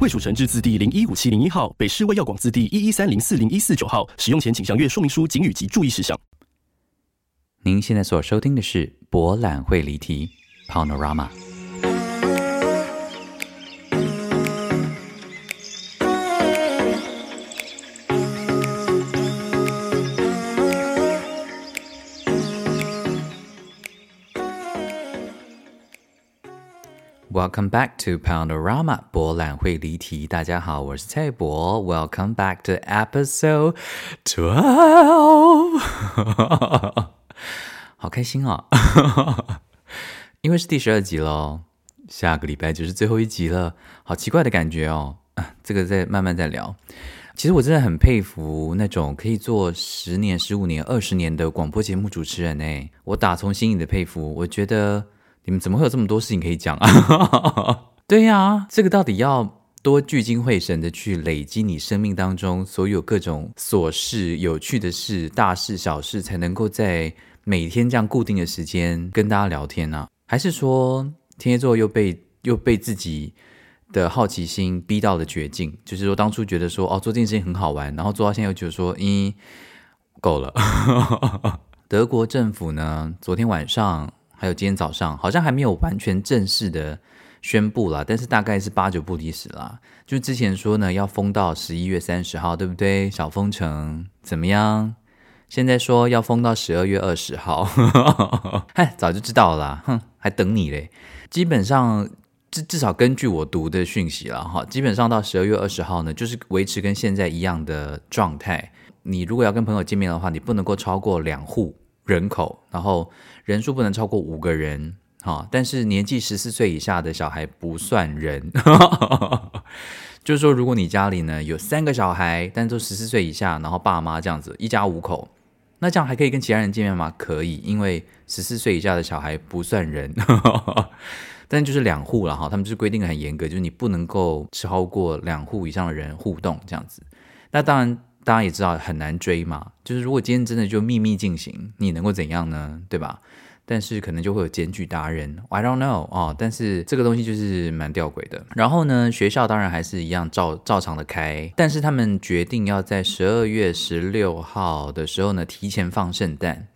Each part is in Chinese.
卫署成制字第零一五七零一号，北市卫药广字第一一三零四零一四九号。使用前请详阅说明书、警语及注意事项。您现在所收听的是《博览会离题》。（Panorama）。Welcome back to Panorama 博览会离题。大家好，我是蔡博。Welcome back to episode twelve。好开心啊、哦！因为是第十二集喽，下个礼拜就是最后一集了，好奇怪的感觉哦。啊，这个再慢慢再聊。其实我真的很佩服那种可以做十年、十五年、二十年的广播节目主持人诶，我打从心里的佩服。我觉得你们怎么会有这么多事情可以讲啊？对呀、啊，这个到底要多聚精会神的去累积你生命当中所有各种琐事、有趣的事、大事、小事，才能够在每天这样固定的时间跟大家聊天呢、啊？还是说天蝎座又被又被自己的好奇心逼到了绝境？就是说当初觉得说哦做这件事情很好玩，然后做到现在又觉得说咦够了。德国政府呢，昨天晚上还有今天早上好像还没有完全正式的宣布啦，但是大概是八九不离十啦。就之前说呢要封到十一月三十号，对不对？小封城怎么样？现在说要封到十二月二十号，嗨，早就知道啦，哼，还等你嘞。基本上，至至少根据我读的讯息了哈，基本上到十二月二十号呢，就是维持跟现在一样的状态。你如果要跟朋友见面的话，你不能够超过两户人口，然后人数不能超过五个人，哈。但是年纪十四岁以下的小孩不算人，就是说，如果你家里呢有三个小孩，但都十四岁以下，然后爸妈这样子，一家五口。那这样还可以跟其他人见面吗？可以，因为十四岁以下的小孩不算人，但就是两户了哈，他们就是规定很严格，就是你不能够超过两户以上的人互动这样子。那当然，大家也知道很难追嘛，就是如果今天真的就秘密进行，你能够怎样呢？对吧？但是可能就会有检举达人，I don't know 哦。但是这个东西就是蛮吊诡的。然后呢，学校当然还是一样照照常的开，但是他们决定要在十二月十六号的时候呢，提前放圣诞。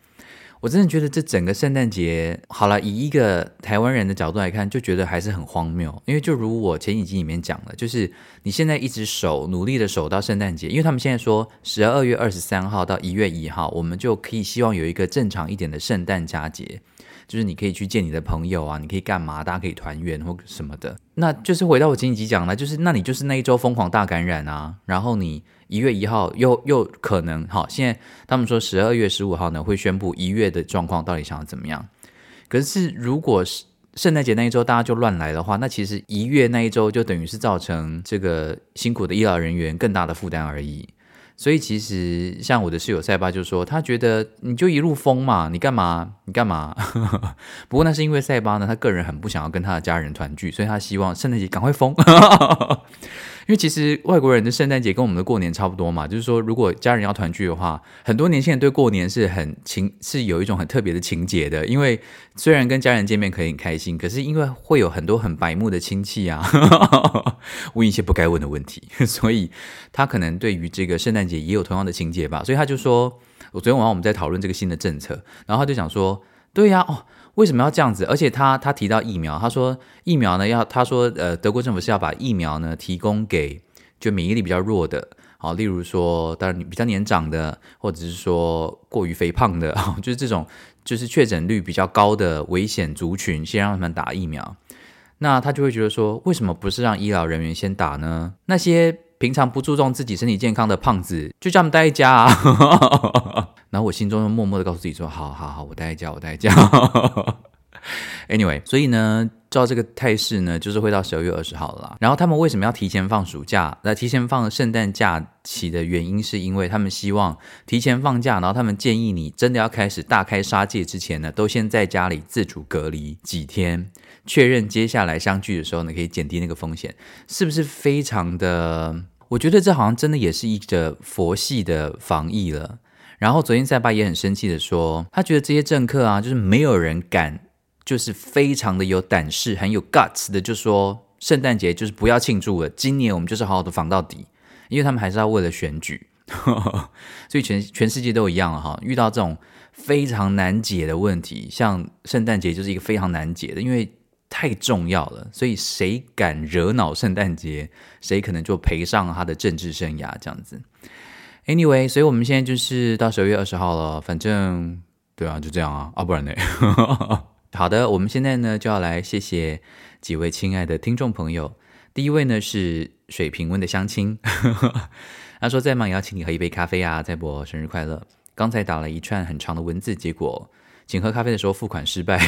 我真的觉得这整个圣诞节，好了，以一个台湾人的角度来看，就觉得还是很荒谬。因为就如我前几集里面讲的，就是你现在一直守，努力的守到圣诞节，因为他们现在说十二月二十三号到一月一号，我们就可以希望有一个正常一点的圣诞佳节。就是你可以去见你的朋友啊，你可以干嘛？大家可以团圆或什么的。那就是回到我前几集讲了，就是那你就是那一周疯狂大感染啊，然后你一月一号又又可能好，现在他们说十二月十五号呢会宣布一月的状况到底想要怎么样？可是如果是圣诞节那一周大家就乱来的话，那其实一月那一周就等于是造成这个辛苦的医疗人员更大的负担而已。所以其实像我的室友塞巴就说，他觉得你就一路疯嘛，你干嘛？你干嘛？不过那是因为塞巴呢，他个人很不想要跟他的家人团聚，所以他希望圣诞节赶快疯。因为其实外国人的圣诞节跟我们的过年差不多嘛，就是说如果家人要团聚的话，很多年轻人对过年是很情，是有一种很特别的情节的。因为虽然跟家人见面可以很开心，可是因为会有很多很白目的亲戚啊，问一些不该问的问题，所以他可能对于这个圣诞节也有同样的情节吧。所以他就说，我昨天晚上我们在讨论这个新的政策，然后他就想说，对呀，哦。为什么要这样子？而且他他提到疫苗，他说疫苗呢要他说呃德国政府是要把疫苗呢提供给就免疫力比较弱的，好，例如说当然比较年长的，或者是说过于肥胖的，就是这种就是确诊率比较高的危险族群，先让他们打疫苗。那他就会觉得说，为什么不是让医疗人员先打呢？那些平常不注重自己身体健康的胖子，就叫他们待在家啊。我心中又默默的告诉自己说：“好好好，我待在家，我待在家。” Anyway，所以呢，照这个态势呢，就是会到十二月二十号了啦。然后他们为什么要提前放暑假？那提前放圣诞假期的原因，是因为他们希望提前放假，然后他们建议你真的要开始大开杀戒之前呢，都先在家里自主隔离几天，确认接下来相聚的时候呢，可以减低那个风险，是不是非常的？我觉得这好像真的也是一个佛系的防疫了。然后昨天塞巴也很生气的说，他觉得这些政客啊，就是没有人敢，就是非常的有胆识、很有 guts 的，就说圣诞节就是不要庆祝了，今年我们就是好好的防到底，因为他们还是要为了选举，所以全全世界都一样哈。遇到这种非常难解的问题，像圣诞节就是一个非常难解的，因为太重要了，所以谁敢惹恼圣诞节，谁可能就赔上他的政治生涯这样子。Anyway，所以我们现在就是到十二月二十号了，反正对啊，就这样啊，啊不然呢？好的，我们现在呢就要来谢谢几位亲爱的听众朋友。第一位呢是水平温的相亲，他说再忙也要请你喝一杯咖啡啊，在播生日快乐。刚才打了一串很长的文字，结果请喝咖啡的时候付款失败。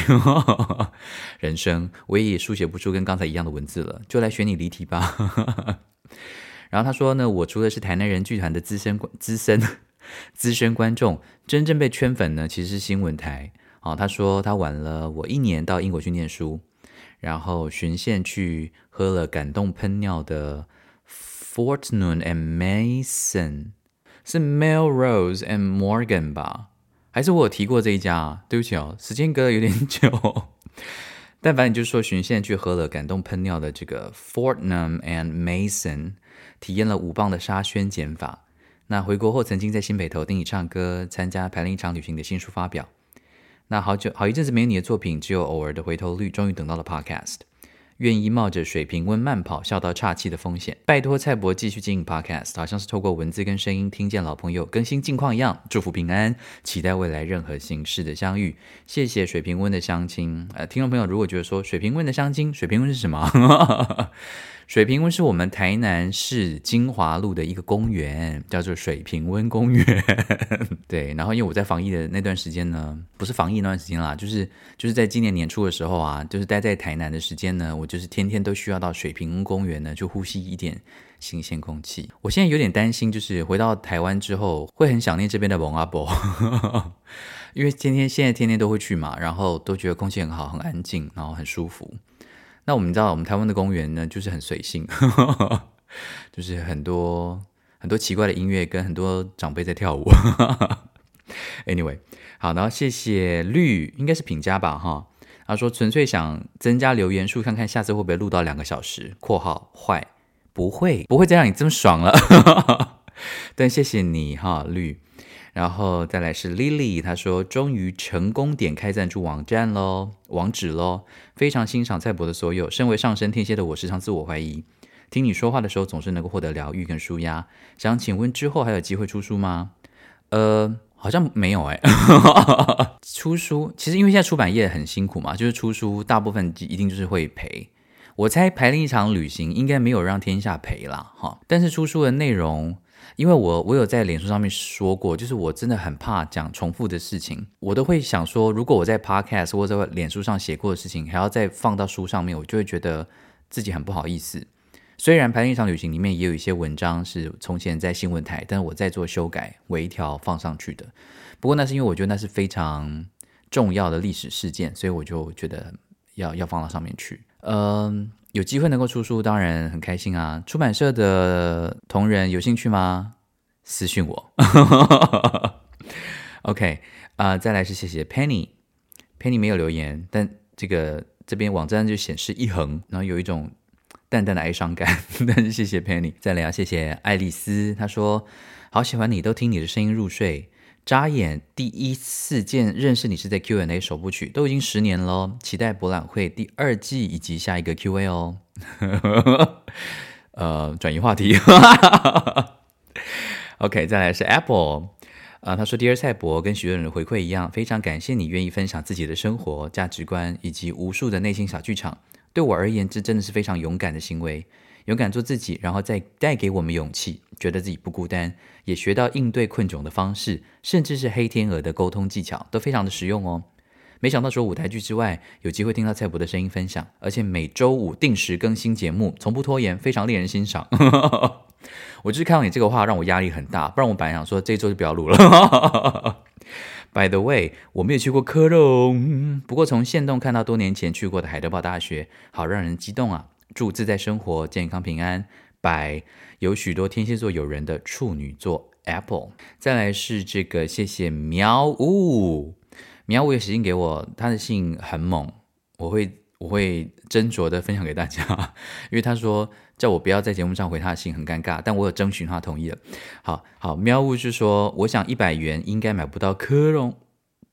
人生我也书写不出跟刚才一样的文字了，就来选你离题吧。然后他说呢，我除了是台南人剧团的资深、资深、资深观众，真正被圈粉呢，其实是新闻台。哦，他说他晚了我一年到英国去念书，然后巡线去喝了感动喷尿的 Fortnum and Mason，是 Melrose and Morgan 吧？还是我有提过这一家啊？对不起哦，时间隔得有点 久。但凡你就是说巡线去喝了感动喷尿的这个 Fortnum and Mason。体验了五磅的沙宣减法。那回国后，曾经在新北投听你唱歌，参加排练一场旅行的新书发表。那好久好一阵子没有你的作品，只有偶尔的回头率，终于等到了 Podcast。愿意冒着水平温慢跑笑到岔气的风险，拜托蔡博继续经营 Podcast，好像是透过文字跟声音听见老朋友更新近况一样。祝福平安，期待未来任何形式的相遇。谢谢水平温的相亲。呃，听众朋友如果觉得说水平温的相亲，水平温是什么？水平温是我们台南市金华路的一个公园，叫做水平温公园。对，然后因为我在防疫的那段时间呢，不是防疫那段时间啦，就是就是在今年年初的时候啊，就是待在台南的时间呢，我就是天天都需要到水平温公园呢，就呼吸一点新鲜空气。我现在有点担心，就是回到台湾之后会很想念这边的蒙阿伯，因为天天现在天天都会去嘛，然后都觉得空气很好，很安静，然后很舒服。那我们知道，我们台湾的公园呢，就是很随性，就是很多很多奇怪的音乐，跟很多长辈在跳舞。Anyway，好，然后谢谢绿，应该是品家吧，哈。他说纯粹想增加留言数，看看下次会不会录到两个小时。括号坏，不会，不会再让你这么爽了。但谢谢你哈，绿。然后再来是 Lily，她说终于成功点开赞助网站喽，网址喽，非常欣赏蔡博的所有。身为上升天蝎的我，时常自我怀疑，听你说话的时候总是能够获得疗愈跟舒压。想请问之后还有机会出书吗？呃，好像没有哎。出书其实因为现在出版业很辛苦嘛，就是出书大部分一定就是会赔。我猜排练一场旅行应该没有让天下赔啦哈，但是出书的内容。因为我我有在脸书上面说过，就是我真的很怕讲重复的事情，我都会想说，如果我在 Podcast 或者脸书上写过的事情，还要再放到书上面，我就会觉得自己很不好意思。虽然排练一场旅行里面也有一些文章是从前在新闻台，但是我在做修改微调放上去的。不过那是因为我觉得那是非常重要的历史事件，所以我就觉得要要放到上面去。嗯。有机会能够出书，当然很开心啊！出版社的同仁有兴趣吗？私信我。OK 啊、再来是谢谢 Penny，Penny 没有留言，但这个这边网站就显示一横，然后有一种淡淡的哀伤感。但是谢谢 Penny，再来啊谢谢爱丽丝，她说好喜欢你，都听你的声音入睡。眨眼，第一次见认识你是在 Q&A 首部曲，都已经十年了，期待博览会第二季以及下一个 Q&A 哦。呃，转移话题。OK，再来是 Apple，啊、呃，他说：“Dear 蔡博，跟许多人的回馈一样，非常感谢你愿意分享自己的生活价值观以及无数的内心小剧场。对我而言，这真的是非常勇敢的行为。”勇敢做自己，然后再带给我们勇气，觉得自己不孤单，也学到应对困窘的方式，甚至是黑天鹅的沟通技巧，都非常的实用哦。没想到除舞台剧之外，有机会听到蔡博的声音分享，而且每周五定时更新节目，从不拖延，非常令人欣赏。我就是看到你这个话，让我压力很大，不然我本来想说这周就不要录了。By the way，我没有去过科隆，不过从限动看到多年前去过的海德堡大学，好让人激动啊！祝自在生活，健康平安。By 有许多天蝎座友人的处女座 Apple，再来是这个，谢谢喵呜，喵呜也写信给我，他的信很猛，我会我会斟酌的分享给大家，因为他说叫我不要在节目上回他的信，很尴尬，但我有征询他同意了。好好，喵呜是说，我想一百元应该买不到科隆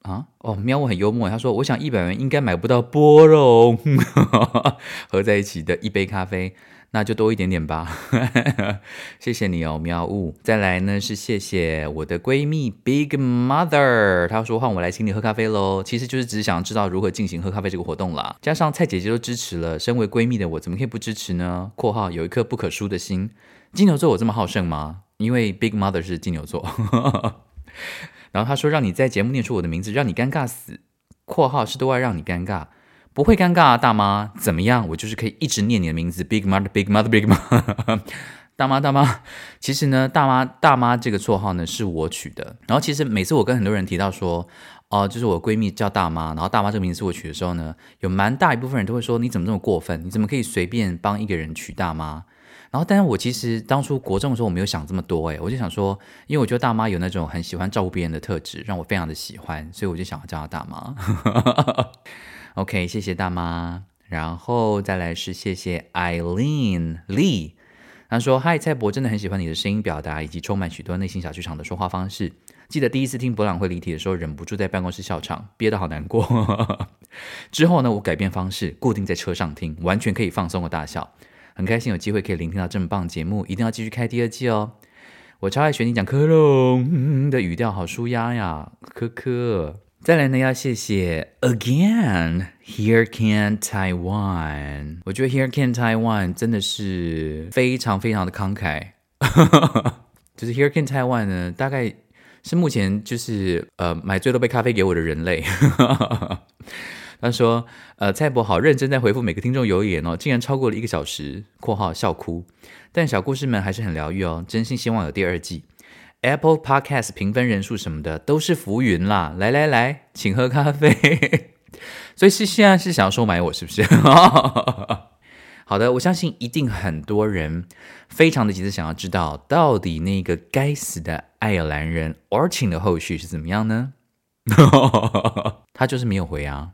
啊，哦，喵呜很幽默，他说我想一百元应该买不到波隆，合在一起的一杯咖啡。那就多一点点吧，谢谢你哦，喵呜。再来呢是谢谢我的闺蜜 Big Mother，她说换我来请你喝咖啡喽，其实就是只想知道如何进行喝咖啡这个活动啦。加上蔡姐姐都支持了，身为闺蜜的我怎么可以不支持呢？（括号有一颗不可输的心）金牛座我这么好胜吗？因为 Big Mother 是金牛座。然后他说让你在节目念出我的名字，让你尴尬死。（括号是都爱让你尴尬。）不会尴尬啊，大妈，怎么样？我就是可以一直念你的名字，Big Mother，Big Mother，Big Mother，大妈，大妈。其实呢，大妈，大妈这个绰号呢是我取的。然后其实每次我跟很多人提到说，哦、就是我闺蜜叫大妈，然后大妈这个名字是我取的时候呢，有蛮大一部分人都会说，你怎么这么过分？你怎么可以随便帮一个人取大妈？然后，但是我其实当初国中的时候我没有想这么多，诶，我就想说，因为我觉得大妈有那种很喜欢照顾别人的特质，让我非常的喜欢，所以我就想要叫她大妈。OK，谢谢大妈，然后再来是谢谢 Eileen Lee，他说：“嗨，蔡博，真的很喜欢你的声音表达以及充满许多内心小剧场的说话方式。记得第一次听博朗会离题的时候，忍不住在办公室笑场，憋得好难过。之后呢，我改变方式，固定在车上听，完全可以放松的大笑，很开心有机会可以聆听到这么棒节目，一定要继续开第二季哦。我超爱学你讲科隆的语调，好舒压呀，科科。”再来呢，要谢谢 Again Here Can Taiwan。我觉得 Here Can Taiwan 真的是非常非常的慷慨，就是 Here Can Taiwan 呢，大概是目前就是呃买最多杯咖啡给我的人类。他说呃蔡柏好认真在回复每个听众留言哦，竟然超过了一个小时（括号笑哭），但小故事们还是很疗愈哦，真心希望有第二季。Apple Podcast 评分人数什么的都是浮云啦！来来来，请喝咖啡。所以是现在是想要收买我是不是？好的，我相信一定很多人非常的急着想要知道，到底那个该死的爱尔兰人 Orchin 的后续是怎么样呢？他就是没有回啊，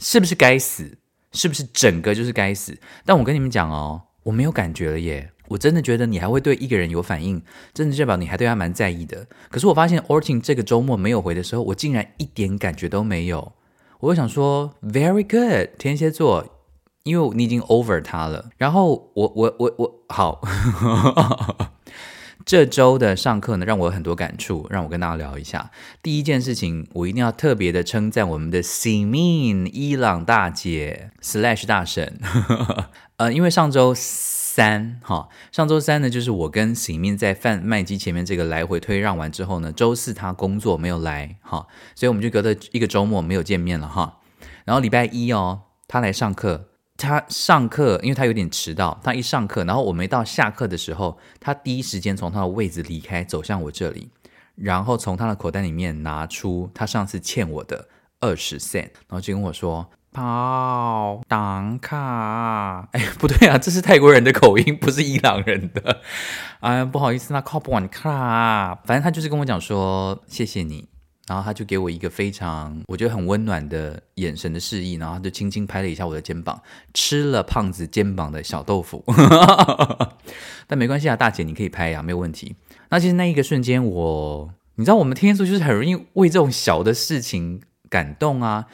是不是该死？是不是整个就是该死？但我跟你们讲哦，我没有感觉了耶。我真的觉得你还会对一个人有反应，真的代表你还对他蛮在意的。可是我发现 ORTIN 这个周末没有回的时候，我竟然一点感觉都没有。我就想说，Very good，天蝎座，因为你已经 over 他了。然后我我我我好，这周的上课呢，让我有很多感触，让我跟大家聊一下。第一件事情，我一定要特别的称赞我们的 Simin 伊朗大姐 Slash 大神，呃，因为上周。三哈，上周三呢，就是我跟 Simin 在贩卖机前面这个来回推让完之后呢，周四他工作没有来哈，所以我们就隔了一个周末没有见面了哈。然后礼拜一哦，他来上课，他上课，因为他有点迟到，他一上课，然后我没到下课的时候，他第一时间从他的位置离开，走向我这里，然后从他的口袋里面拿出他上次欠我的二十 cent，然后就跟我说。跑，挡卡！哎，不对啊，这是泰国人的口音，不是伊朗人的。哎，不好意思，那靠不完卡。反正他就是跟我讲说谢谢你，然后他就给我一个非常我觉得很温暖的眼神的示意，然后他就轻轻拍了一下我的肩膀，吃了胖子肩膀的小豆腐。但没关系啊，大姐你可以拍呀，没有问题。那其实那一个瞬间我，你知道，我们天蝎座就是很容易为这种小的事情感动啊。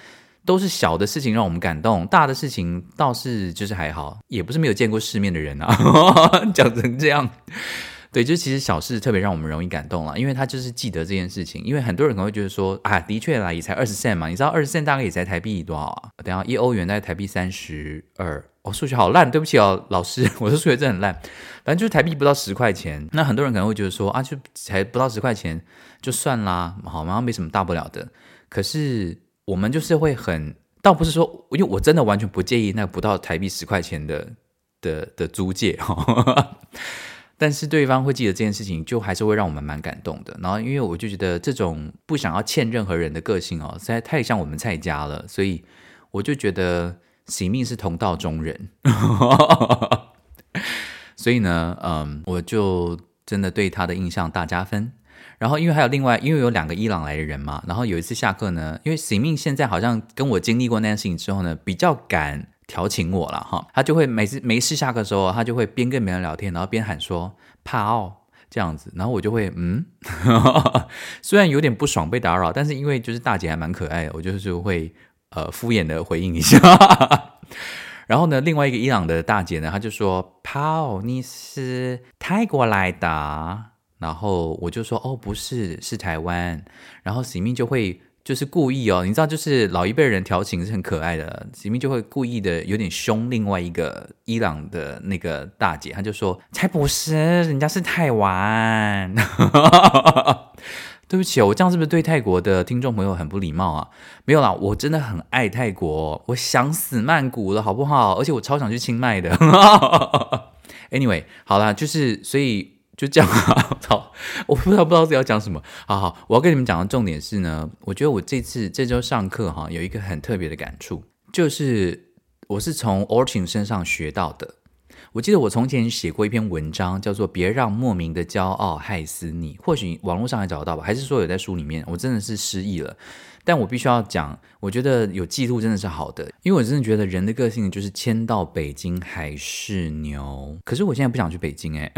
都是小的事情让我们感动，大的事情倒是就是还好，也不是没有见过世面的人啊，讲成这样，对，就其实小事特别让我们容易感动了，因为他就是记得这件事情，因为很多人可能会觉得说，啊，的确啦，也才二十线嘛，你知道二十线大概也才台币多少啊？等下一欧元大概台币三十二，哦，数学好烂，对不起哦，老师，我的数学真的很烂，反正就是台币不到十块钱，那很多人可能会觉得说，啊，就才不到十块钱，就算啦，好吗？没什么大不了的，可是。我们就是会很，倒不是说，因为我真的完全不介意那不到台币十块钱的的的租借哈，但是对方会记得这件事情，就还是会让我们蛮感动的。然后，因为我就觉得这种不想要欠任何人的个性哦，实在太像我们蔡家了，所以我就觉得喜命是同道中人，所以呢，嗯，我就真的对他的印象大加分。然后，因为还有另外，因为有两个伊朗来的人嘛，然后有一次下课呢，因为喜命现在好像跟我经历过那件事情之后呢，比较敢调情我了哈，他就会每次没事下课的时候，他就会边跟别人聊天，然后边喊说“跑”这样子，然后我就会嗯，虽然有点不爽被打扰，但是因为就是大姐还蛮可爱的，我就是会呃敷衍的回应一下。然后呢，另外一个伊朗的大姐呢，她就说：“跑，你是泰国来的？”然后我就说哦，不是，是台湾。然后喜命就会就是故意哦，你知道，就是老一辈人调情是很可爱的。喜命就会故意的有点凶另外一个伊朗的那个大姐，他就说才不是，人家是台湾。对不起哦，我这样是不是对泰国的听众朋友很不礼貌啊？没有啦，我真的很爱泰国，我想死曼谷了，好不好？而且我超想去清迈的。Anyway，好啦，就是所以。就这样啊！操，我不知道不知道自己要讲什么。好好，我要跟你们讲的重点是呢，我觉得我这次这周上课哈，有一个很特别的感触，就是我是从 Orchin 身上学到的。我记得我从前写过一篇文章，叫做《别让莫名的骄傲害死你》，或许网络上还找得到吧？还是说有在书里面？我真的是失忆了。但我必须要讲，我觉得有记录真的是好的，因为我真的觉得人的个性就是迁到北京还是牛。可是我现在不想去北京哎，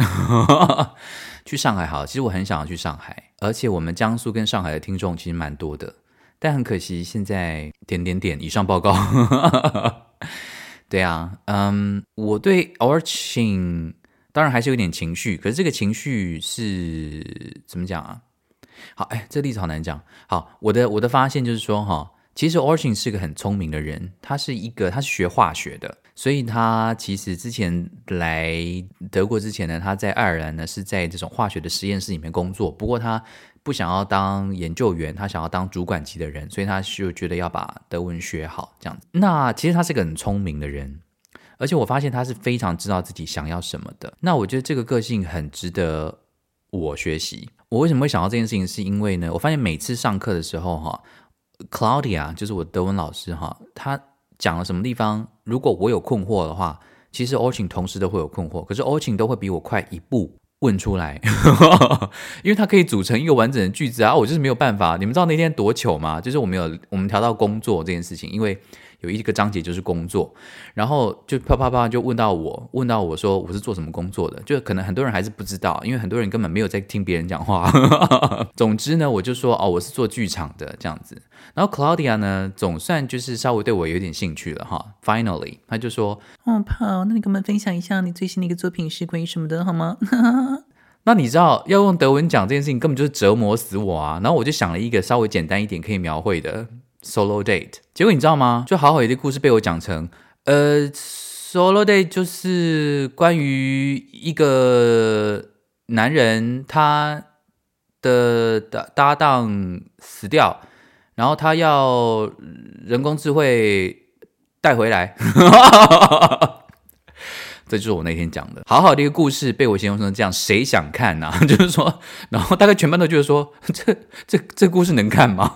去上海好。其实我很想要去上海，而且我们江苏跟上海的听众其实蛮多的，但很可惜现在点点点以上报告。对啊，嗯，我对 Orching 当然还是有点情绪，可是这个情绪是怎么讲啊？好，哎，这例子好难讲。好，我的我的发现就是说，哈，其实 Orchin 是个很聪明的人，他是一个他是学化学的，所以他其实之前来德国之前呢，他在爱尔兰呢是在这种化学的实验室里面工作。不过他不想要当研究员，他想要当主管级的人，所以他就觉得要把德文学好这样子。那其实他是个很聪明的人，而且我发现他是非常知道自己想要什么的。那我觉得这个个性很值得我学习。我为什么会想到这件事情？是因为呢，我发现每次上课的时候，哈，Claudia 就是我德文老师，哈，他讲了什么地方，如果我有困惑的话，其实 Orchin 同时都会有困惑，可是 Orchin 都会比我快一步问出来，因为他可以组成一个完整的句子啊，我就是没有办法。你们知道那天多糗吗？就是我们有我们调到工作这件事情，因为。有一个章节就是工作，然后就啪啪啪就问到我，问到我说我是做什么工作的，就可能很多人还是不知道，因为很多人根本没有在听别人讲话。总之呢，我就说哦，我是做剧场的这样子。然后 Claudia 呢，总算就是稍微对我有点兴趣了哈。Finally，他就说哦，Paul，那你跟我们分享一下你最新的一个作品是关于什么的好吗？那你知道要用德文讲这件事情根本就是折磨死我啊！然后我就想了一个稍微简单一点可以描绘的。Solo date，结果你知道吗？就好好一个故事被我讲成，呃，Solo date 就是关于一个男人他的搭搭档死掉，然后他要人工智慧带回来，这就是我那天讲的。好好的一个故事被我形容成这样，谁想看呢、啊？就是说，然后大概全班都觉得说，这这这故事能看吗？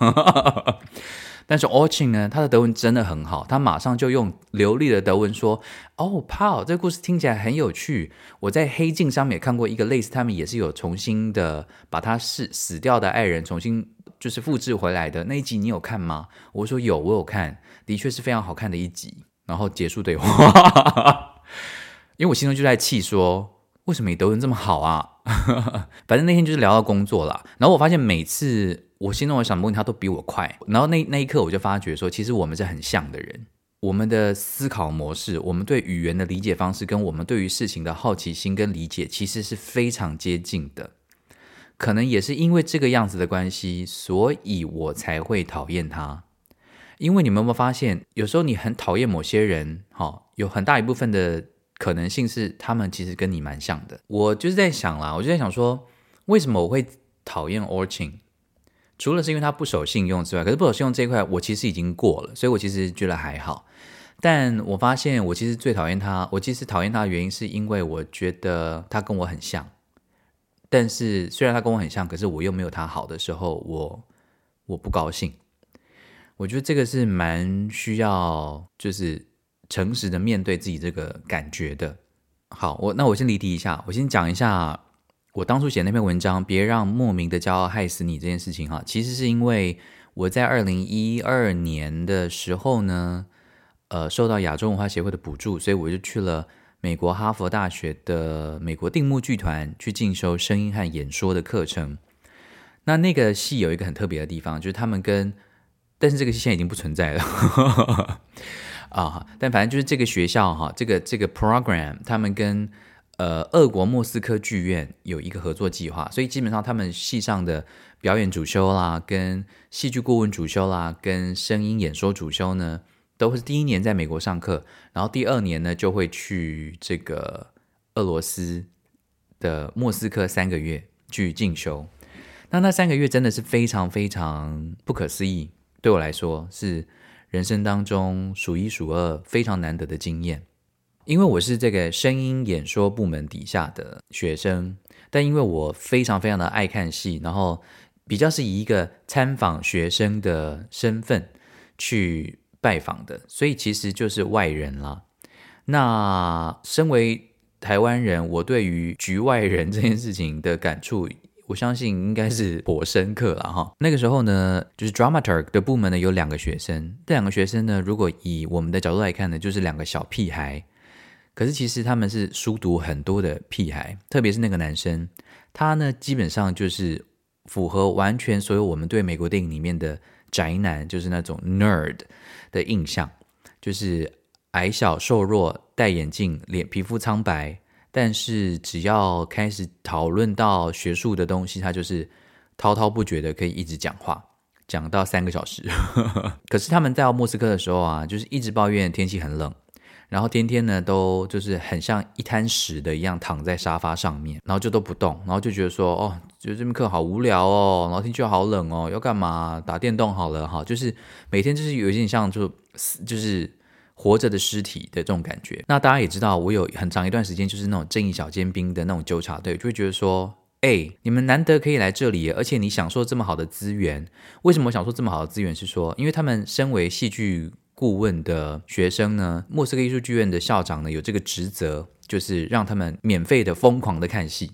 但是 Orchin 呢，他的德文真的很好，他马上就用流利的德文说：“哦，Paul，这个故事听起来很有趣。我在黑镜上面也看过一个类似，他们也是有重新的把他死死掉的爱人重新就是复制回来的那一集，你有看吗？”我说：“有，我有看，的确是非常好看的一集。”然后结束对话，因为我心中就在气说：“为什么你德文这么好啊？” 反正那天就是聊到工作啦，然后我发现每次。我心中我想的问，他都比我快。然后那那一刻，我就发觉说，其实我们是很像的人。我们的思考模式，我们对语言的理解方式，跟我们对于事情的好奇心跟理解，其实是非常接近的。可能也是因为这个样子的关系，所以我才会讨厌他。因为你们有没有发现，有时候你很讨厌某些人，哈，有很大一部分的可能性是他们其实跟你蛮像的。我就是在想啦，我就在想说，为什么我会讨厌 Orchin？除了是因为他不守信用之外，可是不守信用这一块我其实已经过了，所以我其实觉得还好。但我发现我其实最讨厌他，我其实讨厌他的原因是因为我觉得他跟我很像。但是虽然他跟我很像，可是我又没有他好的时候，我我不高兴。我觉得这个是蛮需要，就是诚实的面对自己这个感觉的。好，我那我先离题一下，我先讲一下我当初写那篇文章，别让莫名的骄傲害死你这件事情哈。其实是因为我在二零一二年的时候呢，呃，受到亚洲文化协会的补助，所以我就去了。美国哈佛大学的美国定目剧团去进修声音和演说的课程。那那个系有一个很特别的地方，就是他们跟，但是这个戏现在已经不存在了 啊。但反正就是这个学校哈，这个这个 program，他们跟呃俄国莫斯科剧院有一个合作计划，所以基本上他们系上的表演主修啦，跟戏剧顾问主修啦，跟声音演说主修呢。都是第一年在美国上课，然后第二年呢就会去这个俄罗斯的莫斯科三个月去进修。那那三个月真的是非常非常不可思议，对我来说是人生当中数一数二非常难得的经验。因为我是这个声音演说部门底下的学生，但因为我非常非常的爱看戏，然后比较是以一个参访学生的身份去。拜访的，所以其实就是外人啦。那身为台湾人，我对于局外人 这件事情的感触，我相信应该是颇深刻了哈。那个时候呢，就是 dramaturg 的部门呢有两个学生，这两个学生呢，如果以我们的角度来看呢，就是两个小屁孩。可是其实他们是书读很多的屁孩，特别是那个男生，他呢基本上就是符合完全所有我们对美国电影里面的。宅男就是那种 nerd 的印象，就是矮小瘦弱，戴眼镜，脸皮肤苍白，但是只要开始讨论到学术的东西，他就是滔滔不绝的，可以一直讲话，讲到三个小时。可是他们在到莫斯科的时候啊，就是一直抱怨天气很冷。然后天天呢，都就是很像一滩屎的一样躺在沙发上面，然后就都不动，然后就觉得说，哦，觉得这门课好无聊哦，然后天气好冷哦，要干嘛？打电动好了哈，就是每天就是有一点像就就是活着的尸体的这种感觉。那大家也知道，我有很长一段时间就是那种正义小尖兵的那种纠察队，就会觉得说，哎，你们难得可以来这里，而且你享受这么好的资源，为什么享受这么好的资源？是说，因为他们身为戏剧。顾问的学生呢，莫斯科艺术剧院的校长呢，有这个职责，就是让他们免费的疯狂的看戏。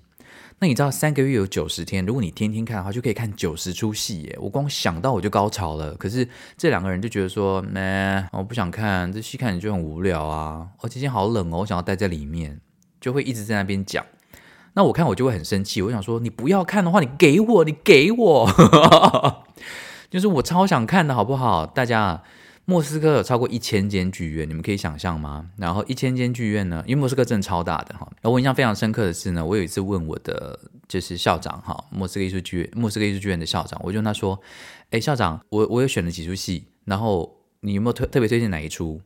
那你知道三个月有九十天，如果你天天看的话，就可以看九十出戏耶！我光想到我就高潮了。可是这两个人就觉得说，咩，我不想看这戏，看你就很无聊啊！哦，今天好冷哦，我想要待在里面，就会一直在那边讲。那我看我就会很生气，我想说，你不要看的话，你给我，你给我，就是我超想看的好不好？大家。莫斯科有超过一千间剧院，你们可以想象吗？然后一千间剧院呢，因为莫斯科真的超大的哈。然后我印象非常深刻的是呢，我有一次问我的就是校长哈，莫斯科艺术剧院，莫斯科艺术剧院的校长，我就问他说：“哎，校长，我我有选了几出戏，然后你有没有特特别推荐哪一出？”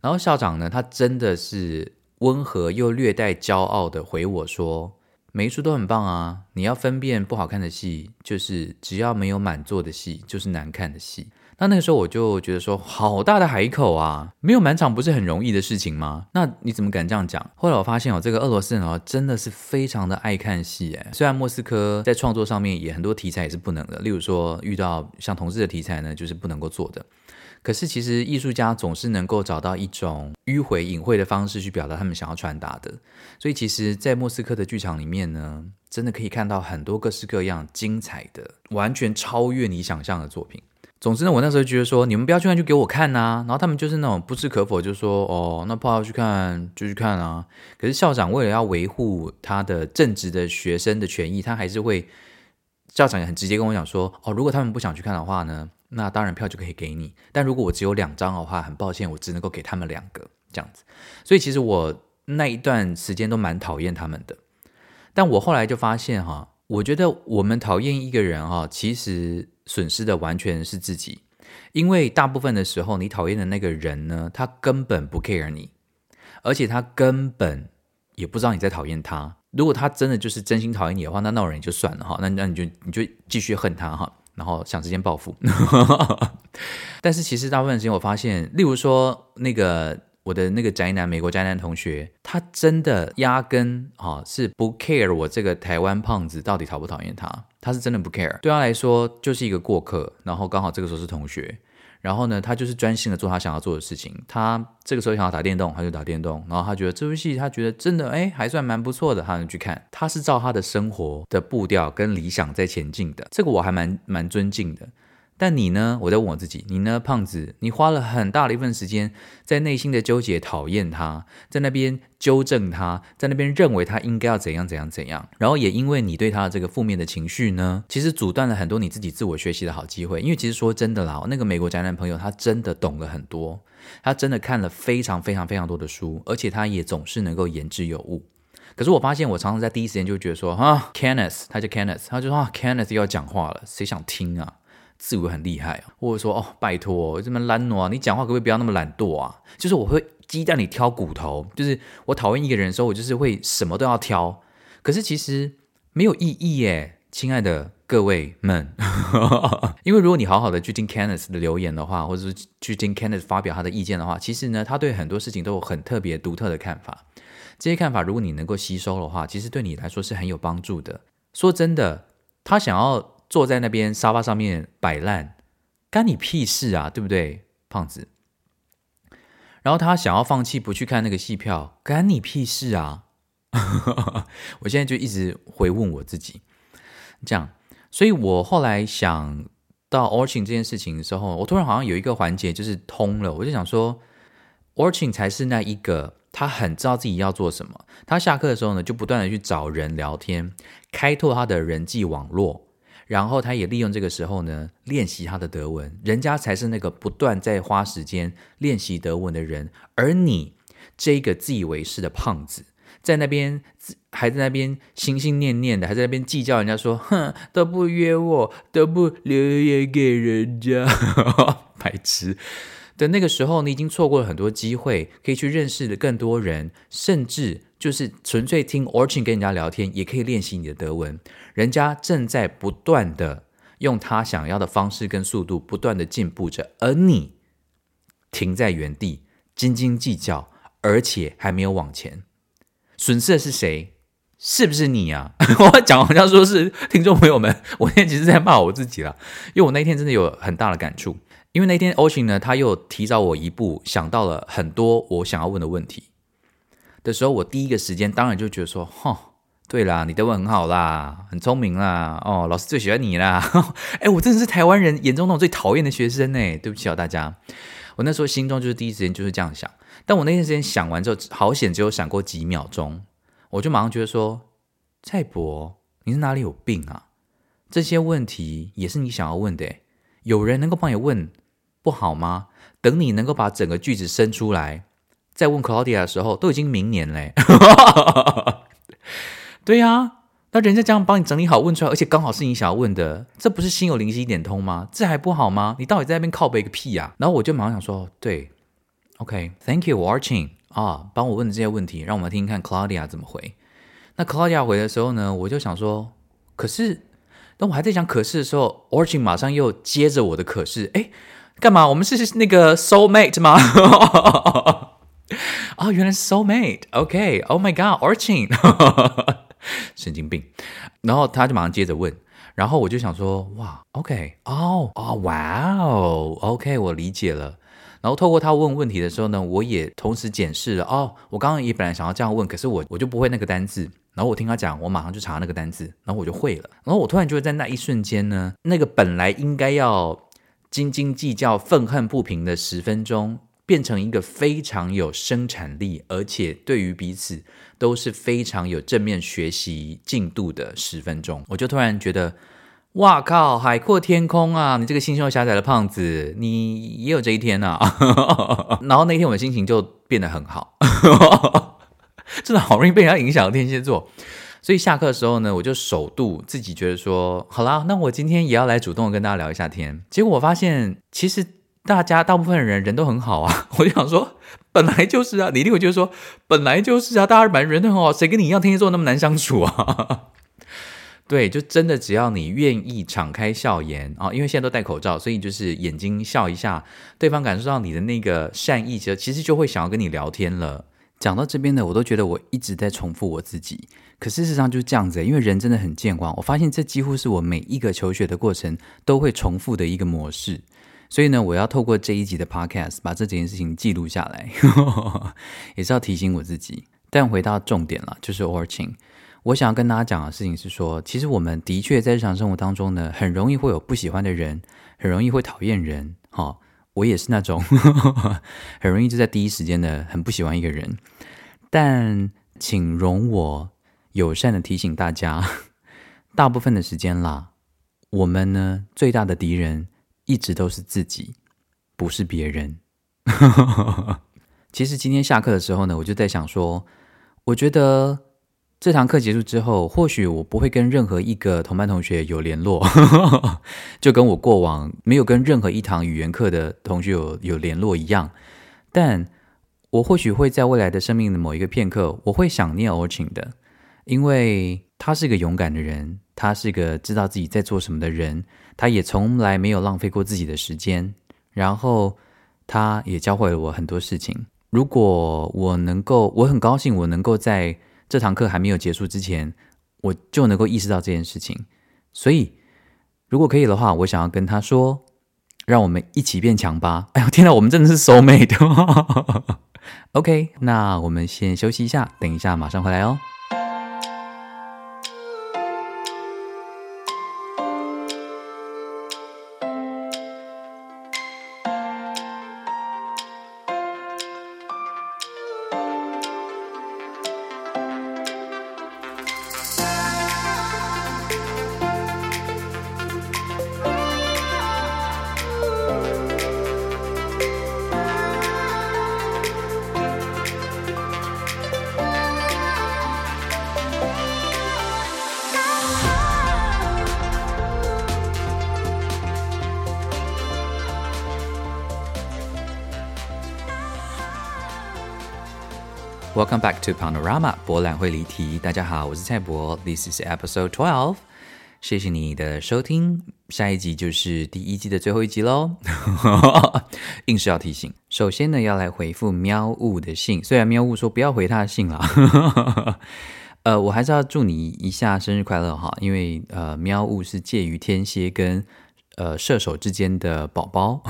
然后校长呢，他真的是温和又略带骄傲的回我说：“每一出都很棒啊，你要分辨不好看的戏，就是只要没有满座的戏，就是难看的戏。”那那个时候我就觉得说，好大的海口啊，没有满场不是很容易的事情吗？那你怎么敢这样讲？后来我发现哦，这个俄罗斯人哦，真的是非常的爱看戏诶。虽然莫斯科在创作上面也很多题材也是不能的，例如说遇到像同志的题材呢，就是不能够做的。可是其实艺术家总是能够找到一种迂回隐晦的方式去表达他们想要传达的。所以其实，在莫斯科的剧场里面呢，真的可以看到很多各式各样精彩的、完全超越你想象的作品。总之呢，我那时候觉得说，你们不要去看就给我看呐、啊，然后他们就是那种不置可否，就说哦，那不好去看就去看啊。可是校长为了要维护他的正直的学生的权益，他还是会，校长也很直接跟我讲说，哦，如果他们不想去看的话呢，那当然票就可以给你，但如果我只有两张的话，很抱歉，我只能够给他们两个这样子。所以其实我那一段时间都蛮讨厌他们的，但我后来就发现哈，我觉得我们讨厌一个人哈，其实。损失的完全是自己，因为大部分的时候，你讨厌的那个人呢，他根本不 care 你，而且他根本也不知道你在讨厌他。如果他真的就是真心讨厌你的话，那那种人就算了哈，那那你就你就继续恨他哈。然后想直接报复。但是其实大部分时间我发现，例如说那个我的那个宅男美国宅男同学，他真的压根啊是不 care 我这个台湾胖子到底讨不讨厌他，他是真的不 care，对他来说就是一个过客，然后刚好这个时候是同学。然后呢，他就是专心的做他想要做的事情。他这个时候想要打电动，他就打电动。然后他觉得这部戏，他觉得真的哎，还算蛮不错的，他能去看。他是照他的生活的步调跟理想在前进的，这个我还蛮蛮尊敬的。但你呢？我在问我自己，你呢，胖子？你花了很大的一份时间在内心的纠结、讨厌他，在那边纠正他，在那边认为他应该要怎样怎样怎样。然后也因为你对他的这个负面的情绪呢，其实阻断了很多你自己自我学习的好机会。因为其实说真的啦，那个美国宅男朋友他真的懂了很多，他真的看了非常非常非常多的书，而且他也总是能够言之有物。可是我发现，我常常在第一时间就觉得说，啊，Kenneth，他叫 Kenneth，他就说啊，Kenneth 又要讲话了，谁想听啊？自我很厉害啊，或者说哦，拜托，这么懒惰啊，你讲话可不可以不要那么懒惰啊？就是我会鸡蛋里挑骨头，就是我讨厌一个人的时候，我就是会什么都要挑。可是其实没有意义耶，亲爱的各位们，因为如果你好好的去听 Kenneth 的留言的话，或者是去听 Kenneth 发表他的意见的话，其实呢，他对很多事情都有很特别独特的看法。这些看法，如果你能够吸收的话，其实对你来说是很有帮助的。说真的，他想要。坐在那边沙发上面摆烂，干你屁事啊，对不对，胖子？然后他想要放弃不去看那个戏票，干你屁事啊！我现在就一直回问我自己，这样，所以我后来想到 Orchin 这件事情的时候，我突然好像有一个环节就是通了，我就想说，Orchin 才是那一个他很知道自己要做什么，他下课的时候呢，就不断的去找人聊天，开拓他的人际网络。然后他也利用这个时候呢，练习他的德文。人家才是那个不断在花时间练习德文的人，而你这个自以为是的胖子，在那边还在那边心心念念的，还在那边计较人家说，哼，都不约我，都不留言给人家，白痴。的那个时候，你已经错过了很多机会，可以去认识的更多人，甚至就是纯粹听 Orchin 跟人家聊天，也可以练习你的德文。人家正在不断的用他想要的方式跟速度不断的进步着，而你停在原地，斤斤计较，而且还没有往前。损失的是谁？是不是你啊？我讲好像说是听众朋友们，我现在其实在骂我自己了，因为我那天真的有很大的感触。因为那天 Ocean 呢，他又提早我一步，想到了很多我想要问的问题。的时候，我第一个时间当然就觉得说，哼，对啦，你德文很好啦，很聪明啦，哦，老师最喜欢你啦，哎，我真的是台湾人眼中那种最讨厌的学生呢，对不起啊大家，我那时候心中就是第一时间就是这样想，但我那天时间想完之后，好险只有闪过几秒钟，我就马上觉得说，蔡博，你是哪里有病啊？这些问题也是你想要问的，有人能够帮你问？不好吗？等你能够把整个句子生出来，再问 Claudia 的时候，都已经明年嘞。对呀、那人家这样帮你整理好问出来，而且刚好是你想要问的，这不是心有灵犀一点通吗？这还不好吗？你到底在那边靠背个屁呀、然后我就马上想说，对，OK，Thank you watching 啊，帮我问的这些问题，让我们听听看 Claudia 怎么回。那 Claudia 回的时候呢，我就想说，可是，当我还在讲可是的时候，watching 马上又接着我的可是，哎。干嘛？我们是那个 soul mate 吗？哦，原来是 soul mate。OK，Oh my God，Orching，神经病。然后他就马上接着问，然后我就想说，哇，OK，哦，哦，哇哦，OK，我理解了。然后透过他问问题的时候呢，我也同时检视了。哦，我刚刚也本来想要这样问，可是我我就不会那个单字。然后我听他讲，我马上就查那个单字，然后我就会了。然后我突然觉得在那一瞬间呢，那个本来应该要。斤斤计较、愤恨不平的十分钟，变成一个非常有生产力，而且对于彼此都是非常有正面学习进度的十分钟。我就突然觉得，哇靠，海阔天空啊！你这个心胸狭窄的胖子，你也有这一天啊！然后那天我的心情就变得很好，真的好容易被人家影响天蝎座。所以下课的时候呢，我就首度自己觉得说，好啦，那我今天也要来主动跟大家聊一下天。结果我发现，其实大家大部分人人都很好啊。我就想说，本来就是啊，李立伟就是说，本来就是啊，大家本来人都很好，谁跟你一样天蝎座那么难相处啊？对，就真的只要你愿意敞开笑颜啊，因为现在都戴口罩，所以就是眼睛笑一下，对方感受到你的那个善意，其实其实就会想要跟你聊天了。讲到这边呢，我都觉得我一直在重复我自己，可事实上就是这样子，因为人真的很健忘。我发现这几乎是我每一个求学的过程都会重复的一个模式，所以呢，我要透过这一集的 Podcast 把这件事情记录下来，也是要提醒我自己。但回到重点了，就是 Orchin，。我想要跟大家讲的事情是说，其实我们的确在日常生活当中呢，很容易会有不喜欢的人，很容易会讨厌人。哈，我也是那种 很容易就在第一时间的很不喜欢一个人。但请容我友善的提醒大家，大部分的时间啦，我们呢最大的敌人一直都是自己，不是别人。其实今天下课的时候呢，我就在想说，我觉得。这堂课结束之后，或许我不会跟任何一个同班同学有联络，就跟我过往没有跟任何一堂语言课的同学有有联络一样。但我或许会在未来的生命的某一个片刻，我会想念 o r c h i n 的，因为他是个勇敢的人，他是个知道自己在做什么的人，他也从来没有浪费过自己的时间，然后他也教会了我很多事情。如果我能够，我很高兴我能够在。这堂课还没有结束之前，我就能够意识到这件事情。所以，如果可以的话，我想要跟他说：“让我们一起变强吧！” 哎呦，天哪，我们真的是 soul mate。OK，那我们先休息一下，等一下马上回来哦。Rama 博览会离题。大家好，我是蔡博，This is episode twelve。谢谢你的收听，下一集就是第一季的最后一集喽。硬是要提醒，首先呢，要来回复喵物的信，虽然喵物说不要回他的信了，呃，我还是要祝你一下生日快乐哈，因为呃，喵物是介于天蝎跟呃射手之间的宝宝，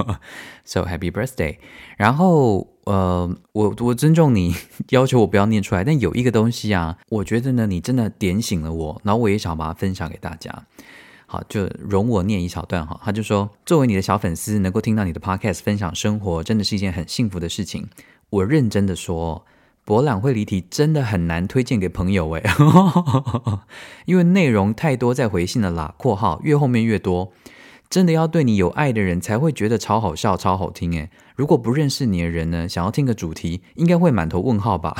So happy birthday！然后。呃，我我尊重你 要求我不要念出来，但有一个东西啊，我觉得呢，你真的点醒了我，然后我也想把它分享给大家。好，就容我念一小段哈。他就说，作为你的小粉丝，能够听到你的 podcast 分享生活，真的是一件很幸福的事情。我认真的说，博览会离题真的很难推荐给朋友诶，因为内容太多，在回信的啦。括号越后面越多。真的要对你有爱的人才会觉得超好笑、超好听诶。如果不认识你的人呢，想要听个主题，应该会满头问号吧？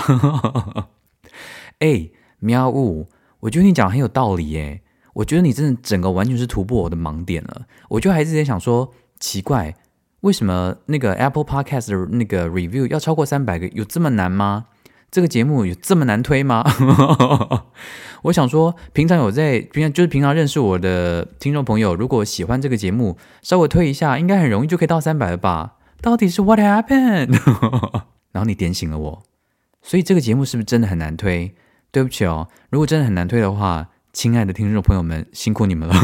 哎，喵呜，我觉得你讲的很有道理诶。我觉得你真的整个完全是突破我的盲点了。我就还是在想说，奇怪，为什么那个 Apple Podcast 的那个 review 要超过三百个？有这么难吗？这个节目有这么难推吗？我想说，平常有在平常就是平常认识我的听众朋友，如果喜欢这个节目，稍微推一下，应该很容易就可以到三百了吧？到底是 What happened？然后你点醒了我，所以这个节目是不是真的很难推？对不起哦，如果真的很难推的话，亲爱的听众朋友们，辛苦你们了。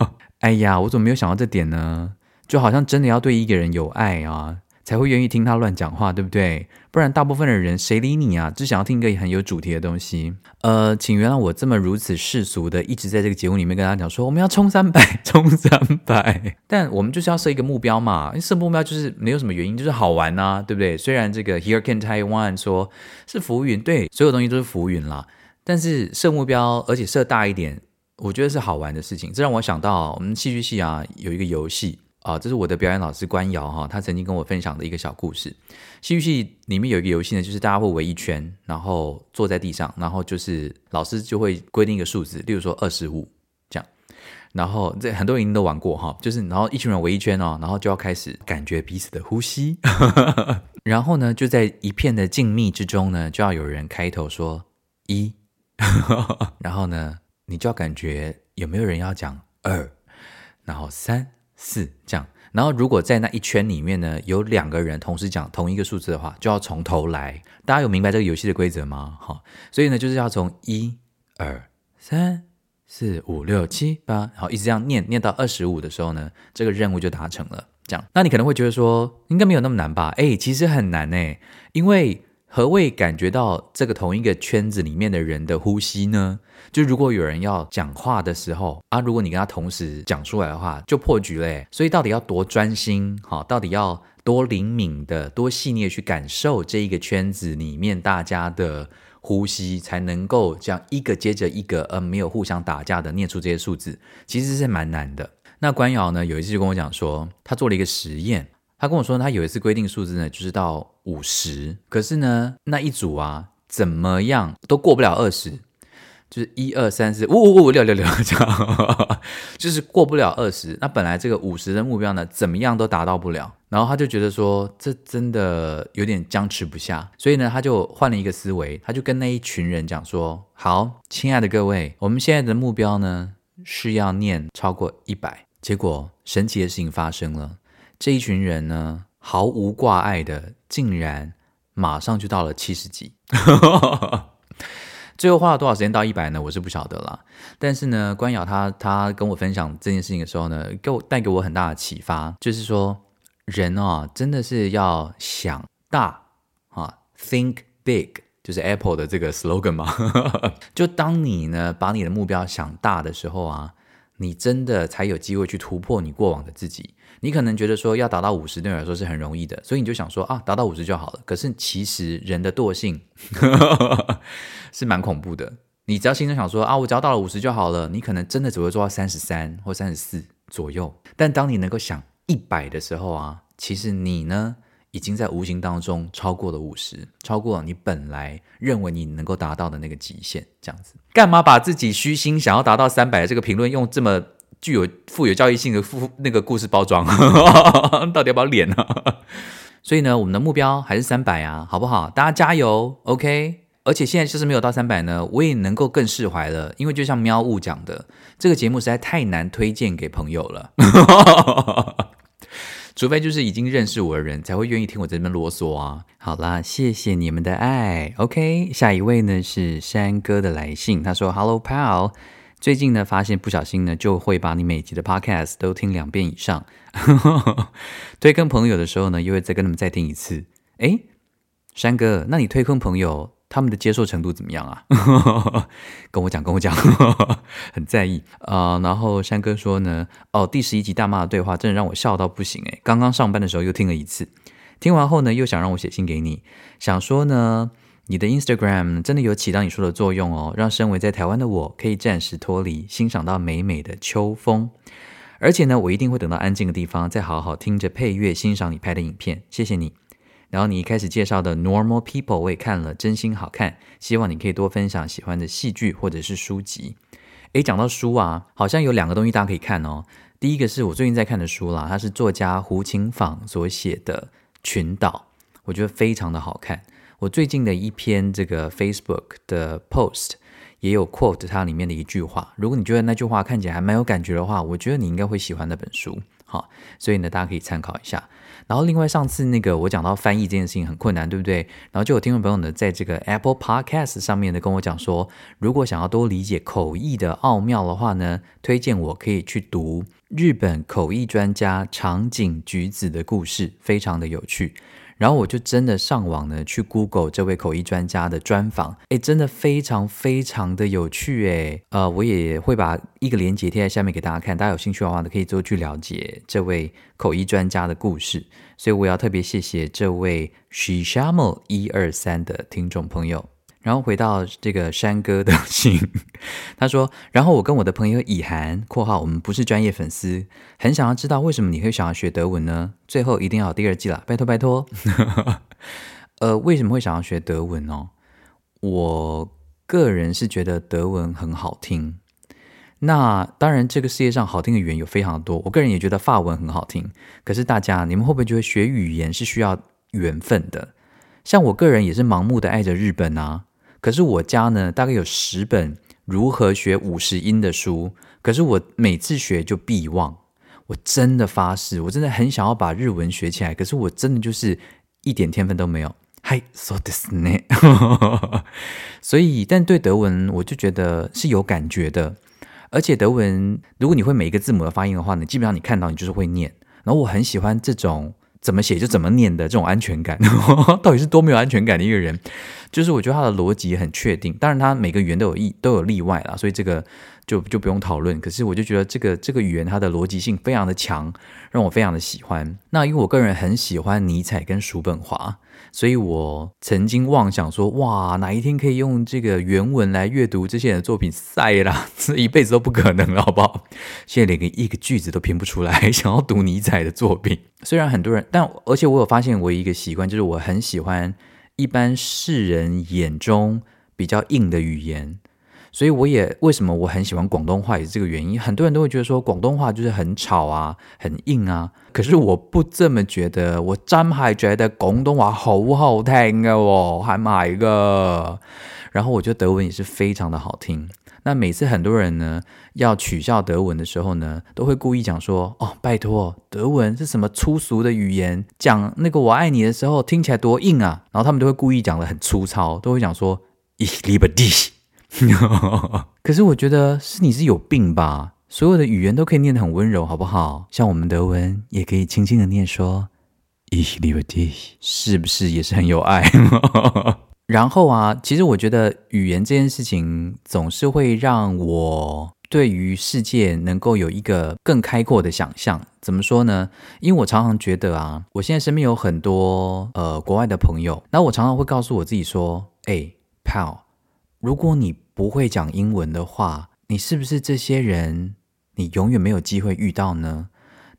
哎呀，我怎么没有想到这点呢？就好像真的要对一个人有爱啊。才会愿意听他乱讲话，对不对？不然大部分的人谁理你啊？只想要听一个很有主题的东西。呃，请原谅我这么如此世俗的，一直在这个节目里面跟大家讲说，我们要冲三百，冲三百。但我们就是要设一个目标嘛，设目标就是没有什么原因，就是好玩啊，对不对？虽然这个 Here Can Taiwan 说是浮云，对，所有东西都是浮云啦。但是设目标，而且设大一点，我觉得是好玩的事情。这让我想到我们戏剧系啊有一个游戏。啊，这是我的表演老师关瑶哈，他曾经跟我分享的一个小故事。戏剧系里面有一个游戏呢，就是大家会围一圈，然后坐在地上，然后就是老师就会规定一个数字，例如说二十五这样。然后这很多人都玩过哈，就是然后一群人围一圈哦，然后就要开始感觉彼此的呼吸，然后呢就在一片的静谧之中呢，就要有人开头说一，然后呢。你就要感觉有没有人要讲二，然后三四这样。然后如果在那一圈里面呢，有两个人同时讲同一个数字的话，就要从头来。大家有明白这个游戏的规则吗？好，所以呢，就是要从一二三四五六七八，然后一直这样念念到二十五的时候呢，这个任务就达成了。这样，那你可能会觉得说，应该没有那么难吧？诶，其实很难诶，因为。何谓感觉到这个同一个圈子里面的人的呼吸呢？就如果有人要讲话的时候啊，如果你跟他同时讲出来的话，就破局嘞。所以到底要多专心，好，到底要多灵敏的、多细腻去感受这一个圈子里面大家的呼吸，才能够这样一个接着一个，而没有互相打架的念出这些数字，其实是蛮难的。那官窑呢，有一次就跟我讲说，他做了一个实验。他跟我说，他有一次规定数字呢，就是到五十，可是呢，那一组啊，怎么样都过不了二十，就是一二三四五五五六六六这样，就是过不了二十。那本来这个五十的目标呢，怎么样都达到不了。然后他就觉得说，这真的有点僵持不下，所以呢，他就换了一个思维，他就跟那一群人讲说：“好，亲爱的各位，我们现在的目标呢，是要念超过一百。”结果神奇的事情发生了。这一群人呢，毫无挂碍的，竟然马上就到了七十几。最后花了多少时间到一百呢？我是不晓得啦。但是呢，关瑶他他跟我分享这件事情的时候呢，给我带给我很大的启发，就是说人啊，真的是要想大啊，think big，就是 Apple 的这个 slogan 嘛。就当你呢把你的目标想大的时候啊，你真的才有机会去突破你过往的自己。你可能觉得说要达到五十对你来说是很容易的，所以你就想说啊，达到五十就好了。可是其实人的惰性 是蛮恐怖的。你只要心中想说啊，我只要到了五十就好了，你可能真的只会做到三十三或三十四左右。但当你能够想一百的时候啊，其实你呢已经在无形当中超过了五十，超过了你本来认为你能够达到的那个极限。这样子，干嘛把自己虚心想要达到三百的这个评论用这么？具有富有教育性的富那个故事包装，到底要不要脸呢？所以呢，我们的目标还是三百啊，好不好？大家加油，OK。而且现在就是没有到三百呢，我也能够更释怀了，因为就像喵物讲的，这个节目实在太难推荐给朋友了，除非就是已经认识我的人才会愿意听我在这边啰嗦啊。好啦，谢谢你们的爱，OK。下一位呢是山哥的来信，他说：“Hello pal。”最近呢，发现不小心呢，就会把你每集的 podcast 都听两遍以上。推坑朋友的时候呢，又会再跟他们再听一次。诶，山哥，那你推坑朋友，他们的接受程度怎么样啊？跟我讲，跟我讲，很在意啊、然后山哥说呢，哦，第十一集大妈的对话真的让我笑到不行诶，刚刚上班的时候又听了一次，听完后呢，又想让我写信给你，想说呢。你的 Instagram 真的有起到你说的作用哦，让身为在台湾的我可以暂时脱离，欣赏到美美的秋风。而且呢，我一定会等到安静的地方，再好好听着配乐，欣赏你拍的影片。谢谢你。然后你一开始介绍的 Normal People 我也看了，真心好看。希望你可以多分享喜欢的戏剧或者是书籍。诶，讲到书啊，好像有两个东西大家可以看哦。第一个是我最近在看的书啦，它是作家胡琴坊所写的《群岛》，我觉得非常的好看。我最近的一篇这个 Facebook 的 post 也有 quote 它里面的一句话，如果你觉得那句话看起来还蛮有感觉的话，我觉得你应该会喜欢那本书。好，所以呢，大家可以参考一下。然后另外上次那个我讲到翻译这件事情很困难，对不对？然后就有听众朋友呢在这个 Apple Podcast 上面呢跟我讲说，如果想要多理解口译的奥妙的话呢，推荐我可以去读日本口译专家长井菊子的故事，非常的有趣。然后我就真的上网呢，去 Google 这位口译专家的专访，诶，真的非常非常的有趣，诶，呃，我也会把一个连接贴在下面给大家看，大家有兴趣的话呢，可以多去了解这位口译专家的故事。所以我要特别谢谢这位 Shishamo 一二三的听众朋友。然后回到这个山哥的 信，他说：“然后我跟我的朋友以涵（括号我们不是专业粉丝）很想要知道为什么你会想要学德文呢？最后一定要第二季了，拜托拜托。呃，为什么会想要学德文呢？我个人是觉得德文很好听。那当然，这个世界上好听的语言有非常多。我个人也觉得法文很好听。可是大家，你们会不会觉得学语言是需要缘分的？像我个人也是盲目的爱着日本啊。”可是我家呢，大概有十本 如何学五十音的书，可是我每次学就必忘。我真的发誓，我真的很想要把日文学起来，可是我真的就是一点天分都没有。嗨，そうですね。所以，但对德文，我就觉得是有感觉的。而且德文，如果你会每一个字母的发音的话呢，基本上你看到你就是会念。然后我很喜欢这种 怎么写就怎么念的这种安全感。到底是多没有安全感的一个人？就是我觉得他的逻辑很确定。当然，他每个语言都有意都有例外啦，所以这个就就不用讨论。可是我就觉得这个这个语言它的逻辑性非常的强，让我非常的喜欢。那因为我个人很喜欢尼采跟叔本华。所以我曾经妄想说，哇，哪一天可以用这个原文来阅读这些人的作品，塞啦，这一辈子都不可能了，好不好？现在连个一个句子都拼不出来，想要读尼采的作品。虽然很多人，但而且我有发现，我有一个习惯，就是我很喜欢一般世人眼中比较硬的语言。所以我也为什么我很喜欢广东话也是这个原因。很多人都会觉得说广东话就是很吵啊，很硬啊。可是我不这么觉得，我真系觉得广东话好好听啊，我还买个。然后我觉得德文也是非常的好听。那每次很多人呢要取笑德文的时候呢，都会故意讲说：“哦，拜托，德文是什么粗俗的语言？讲那个我爱你的时候听起来多硬啊。”然后他们都会故意讲得很粗糙，都会讲说：“Ich liebe dich。” 可是我觉得是你是有病吧？所有的语言都可以念得很温柔，好不好？像我们德文也可以轻轻的念说 Ich liebe 是不是也是很有爱？然后啊，其实我觉得语言这件事情总是会让我对于世界能够有一个更开阔的想象。怎么说呢？因为我常常觉得啊，我现在身边有很多呃国外的朋友，那我常常会告诉我自己说：“哎，pal。”如果你不会讲英文的话，你是不是这些人你永远没有机会遇到呢？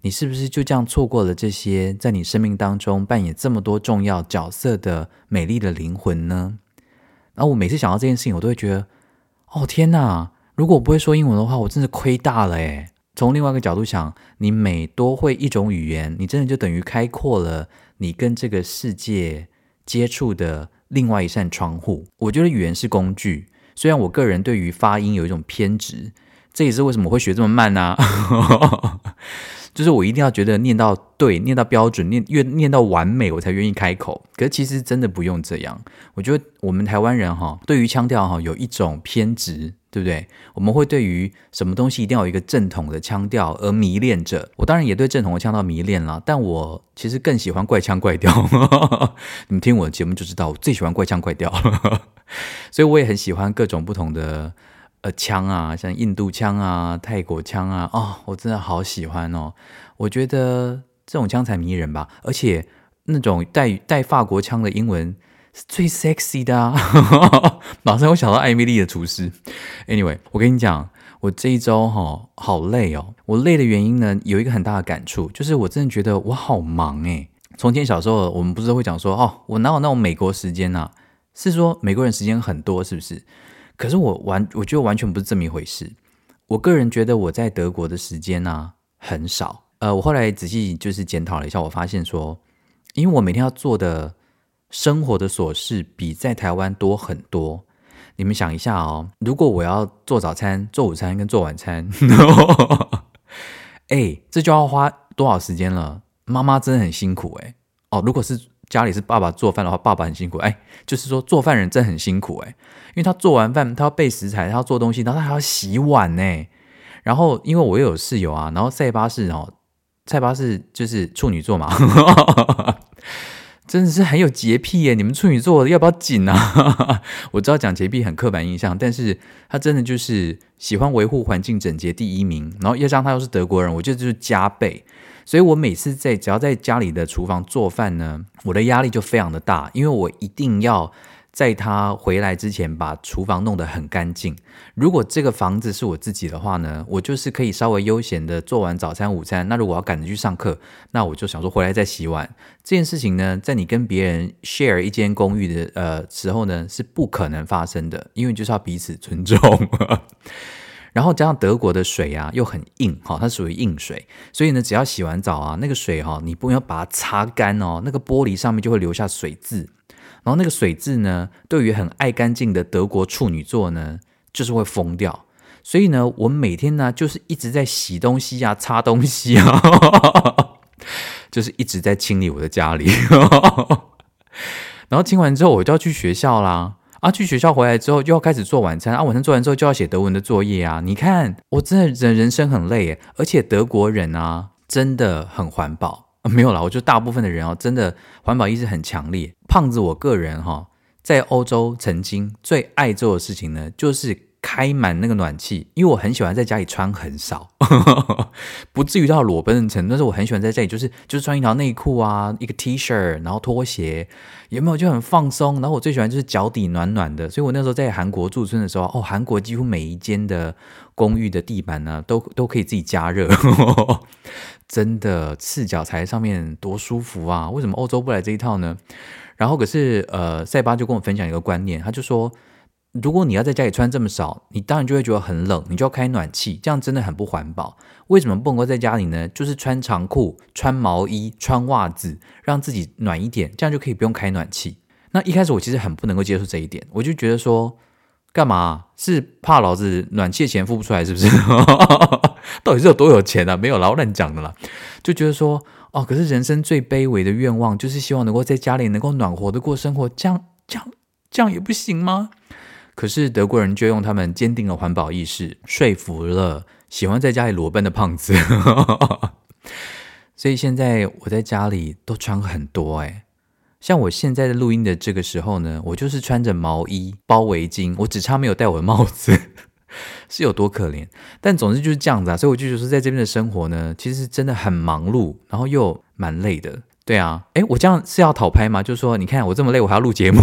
你是不是就这样错过了这些在你生命当中扮演这么多重要角色的美丽的灵魂呢？然后我每次想到这件事情，我都会觉得，哦天哪！如果我不会说英文的话，我真的亏大了诶。从另外一个角度想，你每多会一种语言，你真的就等于开阔了你跟这个世界接触的。另外一扇窗户，我觉得语言是工具。虽然我个人对于发音有一种偏执，这也是为什么会学这么慢呢、啊？就是我一定要觉得念到对，念到标准，念越念到完美，我才愿意开口。可是其实真的不用这样。我觉得我们台湾人哈，对于腔调哈有一种偏执。对不对？我们会对于什么东西一定要有一个正统的腔调而迷恋着。我当然也对正统的腔调迷恋了，但我其实更喜欢怪腔怪调。你们听我的节目就知道，我最喜欢怪腔怪调。所以我也很喜欢各种不同的呃枪啊，像印度枪啊、泰国枪啊，哦，我真的好喜欢哦。我觉得这种枪才迷人吧，而且那种带带法国枪的英文。是最 sexy 的啊！马上我想到艾米丽的厨师。Anyway，我跟你讲，我这一周哈好累哦。我累的原因呢，有一个很大的感触，就是我真的觉得我好忙诶。从前小时候，我们不是会讲说，哦，我哪有那种美国时间呐？是说美国人时间很多，是不是？可是我完，我觉得完全不是这么一回事。我个人觉得我在德国的时间呢很少。呃，我后来仔细就是检讨了一下，我发现说，因为我每天要做的。生活的琐事比在台湾多很多。你们想一下哦，如果我要做早餐、做午餐跟做晚餐，哎，这就要花多少时间了？妈妈真的很辛苦哎。哦，如果是家里是爸爸做饭的话，爸爸很辛苦哎。就是说做饭人真很辛苦哎，因为他做完饭，他要备食材，他要做东西，然后他还要洗碗呢。然后因为我又有室友啊，然后塞巴士哦，塞巴士就是处女座嘛。真的是很有洁癖耶！你们处女座要不要紧啊？我知道讲洁癖很刻板印象，但是他真的就是喜欢维护环境整洁第一名，然后又加上他又是德国人，我觉得就是加倍。所以我每次在只要在家里的厨房做饭呢，我的压力就非常的大，因为我一定要。在他回来之前，把厨房弄得很干净。如果这个房子是我自己的话呢，我就是可以稍微悠闲的做完早餐、午餐。那如果要赶着去上课，那我就想说回来再洗碗。这件事情呢，在你跟别人 share 一间公寓的呃时候呢，是不可能发生的，因为就是要彼此尊重。然后加上德国的水啊又很硬哈，它属于硬水，所以呢，只要洗完澡啊，那个水哈，你不用把它擦干哦，那个玻璃上面就会留下水渍。然后那个水渍呢，对于很爱干净的德国处女座呢，就是会疯掉。所以呢，我每天呢就是一直在洗东西啊、擦东西啊，就是一直在清理我的家里。然后清完之后，我就要去学校啦。啊，去学校回来之后就要开始做晚餐啊，晚餐做完之后就要写德文的作业啊。你看，我真的人人生很累，而且德国人啊真的很环保。啊，没有啦，我觉得大部分的人哦，真的环保意识很强烈。胖子，我个人哈，在欧洲曾经最爱做的事情呢，就是。开满那个暖气，因为我很喜欢在家里穿很少，不至于到裸奔的程度。但是我很喜欢在这里，就是就是穿一条内裤啊，一个 T 恤，然后拖鞋，有没有就很放松。然后我最喜欢就是脚底暖暖的，所以我那时候在韩国驻村的时候，哦，韩国几乎每一间的公寓的地板呢，都都可以自己加热，真的赤脚踩在上面多舒服啊！为什么欧洲不来这一套呢？然后可是呃，塞巴就跟我分享一个观念，他就说。如果你要在家里穿这么少，你当然就会觉得很冷，你就要开暖气，这样真的很不环保。为什么不能够在家里呢？就是穿长裤、穿毛衣、穿袜子，让自己暖一点，这样就可以不用开暖气。那一开始我其实很不能够接受这一点，我就觉得说，干嘛？是怕老子暖气的钱付不出来，是不是？到底是有多有钱啊？没有老，乱讲的啦。就觉得说，哦，可是人生最卑微的愿望就是希望能够在家里能够暖和的过生活，这样、这样、这样也不行吗？可是德国人就用他们坚定的环保意识说服了喜欢在家里裸奔的胖子，所以现在我在家里都穿很多哎，像我现在的录音的这个时候呢，我就是穿着毛衣包围巾，我只差没有戴我的帽子，是有多可怜？但总之就是这样子啊，所以我就觉得说，在这边的生活呢，其实真的很忙碌，然后又蛮累的。对啊，诶，我这样是要讨拍吗？就是说，你看我这么累，我还要录节目。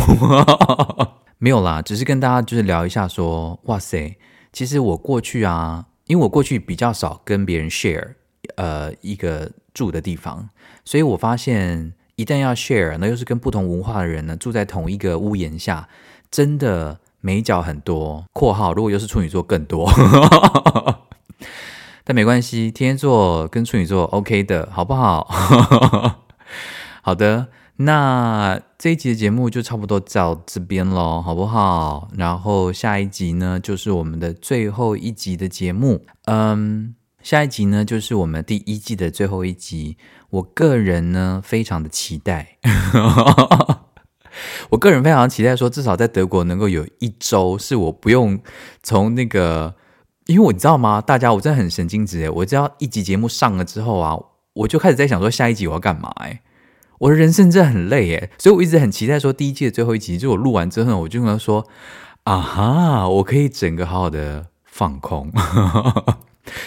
没有啦，只是跟大家就是聊一下说，哇塞，其实我过去啊，因为我过去比较少跟别人 share，呃，一个住的地方，所以我发现一旦要 share，那又是跟不同文化的人呢住在同一个屋檐下，真的美角很多。括号如果又是处女座更多，但没关系，天蝎座跟处女座 OK 的，好不好？好的。那这一集的节目就差不多到这边喽，好不好？然后下一集呢，就是我们的最后一集的节目。嗯，下一集呢，就是我们第一季的最后一集。我个人呢，非常的期待。我个人非常期待，说至少在德国能够有一周是我不用从那个，因为我你知道吗？大家，我真的很神经质诶，我只要一集节目上了之后啊，我就开始在想说下一集我要干嘛诶。我的人生真的很累耶，所以我一直很期待说第一季的最后一集，就我录完之后，我就跟他说：“啊哈，我可以整个好好的放空。”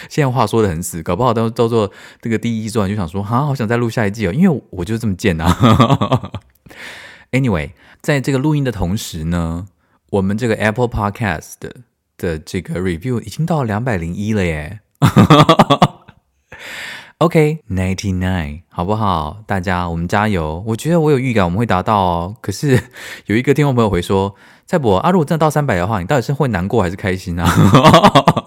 现在话说得很死，搞不好都都做这个第一季做完就想说：“哈，好想再录下一季哦。”因为我就这么贱啊。Anyway，在这个录音的同时呢，我们这个 Apple Podcast 的的这个 review 已经到了两百零一了耶。OK，ninety nine，好不好？大家，我们加油！我觉得我有预感我们会达到哦。可是 有一个听众朋友回说：“蔡博，啊，如果真的到三百的话，你到底是会难过还是开心啊？”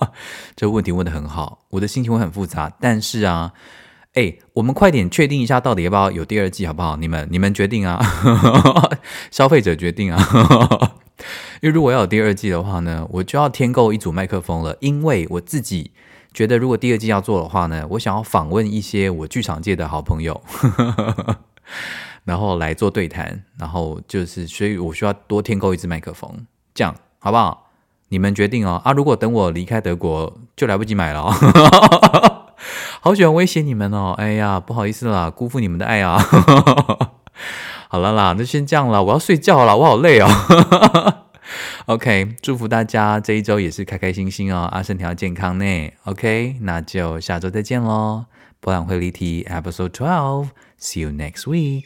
这个问题问得很好，我的心情会很复杂。但是啊，哎，我们快点确定一下，到底要不要有第二季，好不好？你们你们决定啊，消费者决定啊。因为如果要有第二季的话呢，我就要添购一组麦克风了，因为我自己。觉得如果第二季要做的话呢，我想要访问一些我剧场界的好朋友，然后来做对谈，然后就是，所以我需要多添购一支麦克风，这样好不好？你们决定哦。啊，如果等我离开德国就来不及买了，好喜欢威胁你们哦。哎呀，不好意思啦，辜负你们的爱啊。好了啦，那先这样了，我要睡觉了，我好累哦。OK，祝福大家这一周也是开开心心哦，啊，身体要健康呢。OK，那就下周再见喽。博览会离题 Episode Twelve，See you next week，Bye。